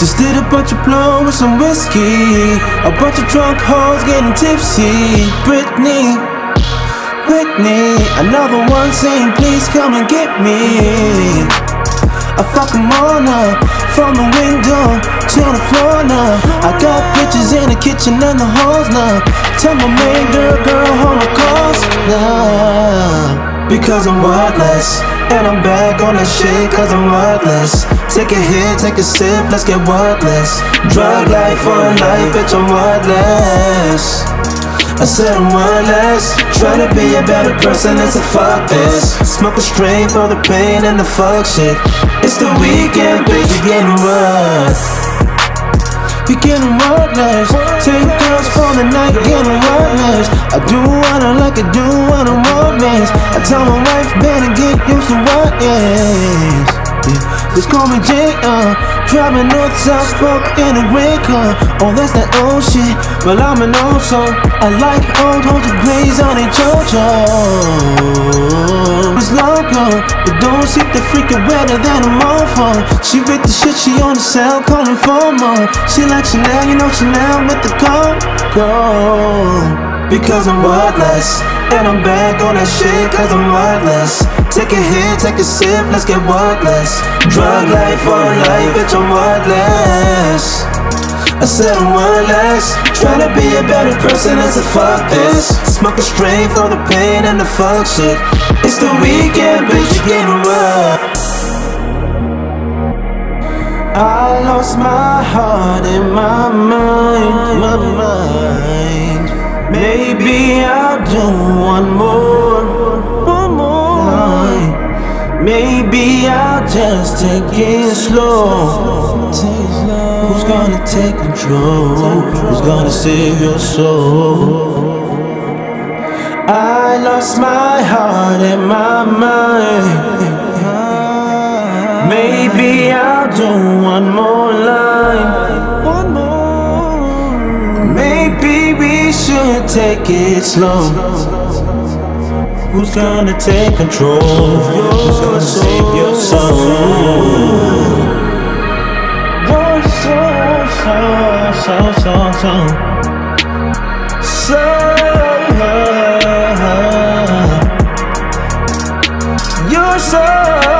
Just did a bunch of blow with some whiskey. A bunch of drunk hoes getting tipsy. Britney, Whitney, another one saying, please come and get me. I fuck 'em all up from the window to the floor now. I got bitches in the kitchen and the halls now. Tell my main girl, girl, the calls now. Because I'm wotless. And I'm back on that shit cause I'm wotless. Take a hit, take a sip, let's get wotless. Drug life for life, bitch, I'm wotless. I said I'm wotless. Trying to be a better person, it's a fuck this. Smoke a strain for the pain and the fuck shit. It's the weekend, bitch, we getting word. We getting wotless. Take girls for the night, getting wotless. I do what I do what I want, man. I tell my wife, better get used to what is. Yeah. Just call me J, uh Driving north, south, spoke in a gray car Oh, that's that old shit Well, I'm an old soul I like old hoes with glaze on it, Jojo It's loco But don't see the freaking wetter than a mofo She with the shit, she on the cell calling for more She like Chanel, you know Chanel with the coco because I'm wotless. And I'm back on that shit cause I'm wotless. Take a hit, take a sip, let's get wotless. Drug life for life, bitch, I'm wotless. I said I'm wotless. Trying to be a better person as a fuck this. Smoke a strain for the pain and the fuck shit. It's the weekend, bitch, you getting rough. I lost my heart and my mind, my mind. Maybe I'll do one more, one more line. Maybe I'll just take it slow. Who's gonna take control? Who's gonna save your soul? I lost my heart and my mind. Maybe I'll do one more line. We should take it slow. Who's gonna take control? Who's gonna save your soul? Your soul, soul, soul, soul, soul. Soul. Your soul.